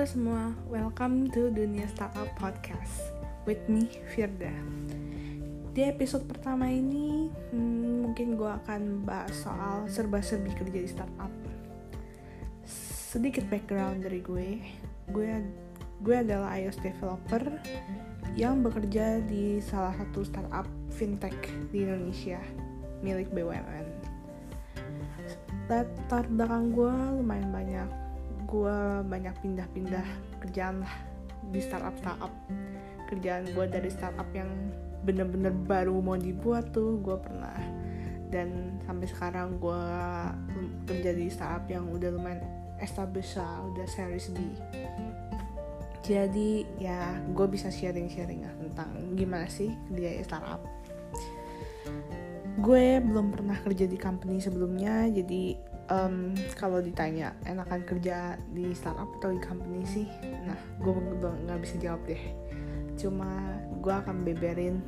Halo semua, welcome to Dunia Startup Podcast with me, Firda. Di episode pertama ini, hmm, mungkin gue akan bahas soal serba-serbi kerja di startup. Sedikit background dari gue, gue gue adalah iOS developer yang bekerja di salah satu startup fintech di Indonesia milik BUMN. Latar belakang gue lumayan banyak gue banyak pindah-pindah kerjaan lah di startup startup kerjaan gue dari startup yang bener-bener baru mau dibuat tuh gue pernah. Dan sampai sekarang gue kerja di startup yang udah lumayan established lah udah series B. Jadi ya gue bisa sharing-sharing lah tentang gimana sih kerja di startup. Gue belum pernah kerja di company sebelumnya jadi um, kalau ditanya enakan kerja di startup atau di company sih? Nah gue nggak bisa jawab deh. Cuma gue akan beberin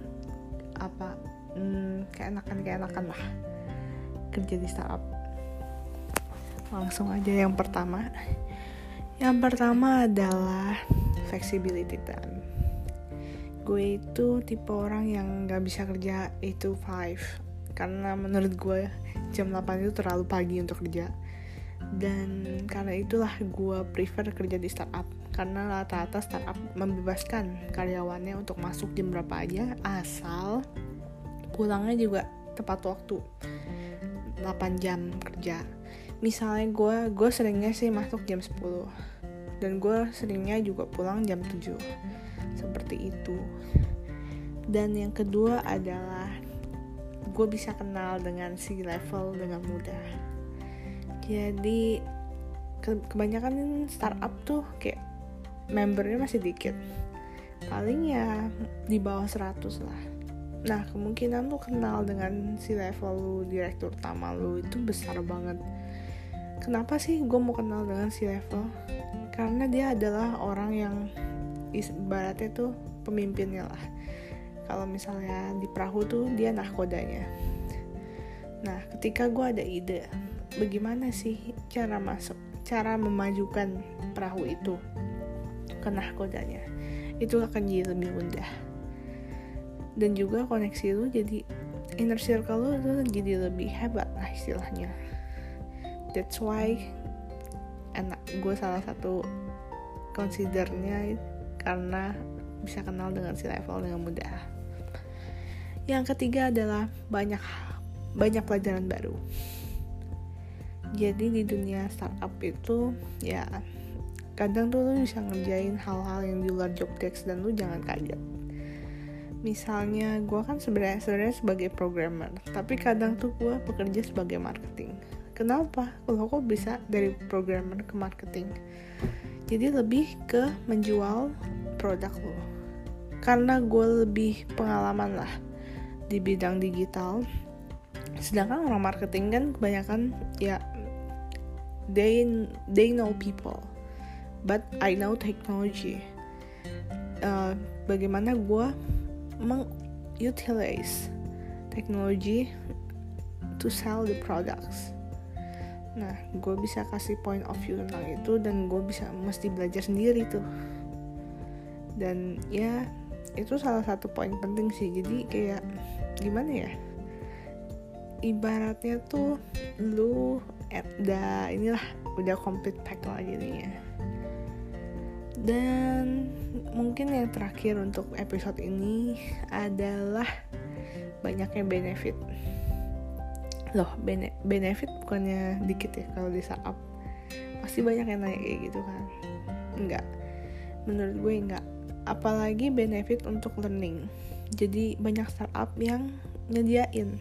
apa hmm, keenakan keenakan lah kerja di startup. Langsung aja yang pertama. Yang pertama adalah flexibility time. Gue itu tipe orang yang gak bisa kerja 8 to 5 karena menurut gue jam 8 itu terlalu pagi untuk kerja. Dan karena itulah gue prefer kerja di startup. Karena rata-rata startup membebaskan karyawannya untuk masuk jam berapa aja asal pulangnya juga tepat waktu. 8 jam kerja. Misalnya gue gue seringnya sih masuk jam 10 dan gue seringnya juga pulang jam 7 seperti itu. Dan yang kedua adalah gue bisa kenal dengan si level dengan mudah. Jadi ke kebanyakan startup tuh kayak membernya masih dikit. Paling ya di bawah 100 lah. Nah kemungkinan lu kenal dengan si level lu direktur utama lu itu besar banget. Kenapa sih gue mau kenal dengan si level? Karena dia adalah orang yang ibaratnya tuh pemimpinnya lah kalau misalnya di perahu tuh dia nahkodanya. Nah ketika gue ada ide bagaimana sih cara masuk cara memajukan perahu itu ke nahkodanya? Itu akan jadi lebih mudah. Dan juga koneksi lu jadi inner circle lu tuh jadi lebih hebat lah istilahnya. That's why enak gue salah satu considernya karena bisa kenal dengan si level dengan mudah. Yang ketiga adalah banyak banyak pelajaran baru. Jadi di dunia startup itu ya kadang tuh lu bisa ngerjain hal-hal yang di luar job desk dan lu jangan kaget. Misalnya gue kan sebenarnya sebenarnya sebagai programmer, tapi kadang tuh gue bekerja sebagai marketing. Kenapa? Kalau kok bisa dari programmer ke marketing? Jadi lebih ke menjual produk lo karena gue lebih pengalaman lah di bidang digital. Sedangkan orang marketing kan kebanyakan ya they they know people but I know technology. Uh, bagaimana gue mengutilize teknologi to sell the products. Nah gue bisa kasih point of view tentang itu dan gue bisa mesti belajar sendiri tuh. Dan ya itu salah satu poin penting sih. Jadi kayak gimana ya? Ibaratnya tuh lu udah inilah udah complete pack lah jadinya. Dan mungkin yang terakhir untuk episode ini adalah banyaknya benefit. Loh bene benefit bukannya dikit ya kalau di startup? Pasti banyak yang nanya kayak gitu kan. Enggak. Menurut gue enggak. Apalagi benefit untuk learning jadi banyak startup yang nyediain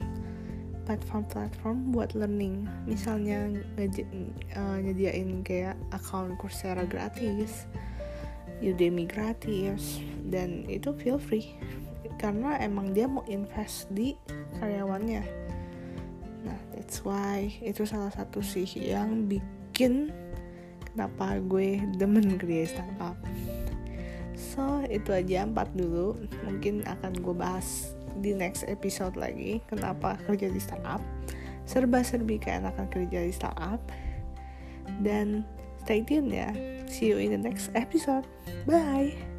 platform-platform buat learning. Misalnya uh, nyediain kayak account Coursera gratis Udemy gratis dan itu feel free. Karena emang dia mau invest di karyawannya. Nah that's why itu salah satu sih yang bikin kenapa gue demen kerja startup So itu aja empat dulu. Mungkin akan gue bahas di next episode lagi Kenapa kerja di startup. Serba-serbi keenakan kerja di startup. Dan stay tune ya. See you in the next episode. Bye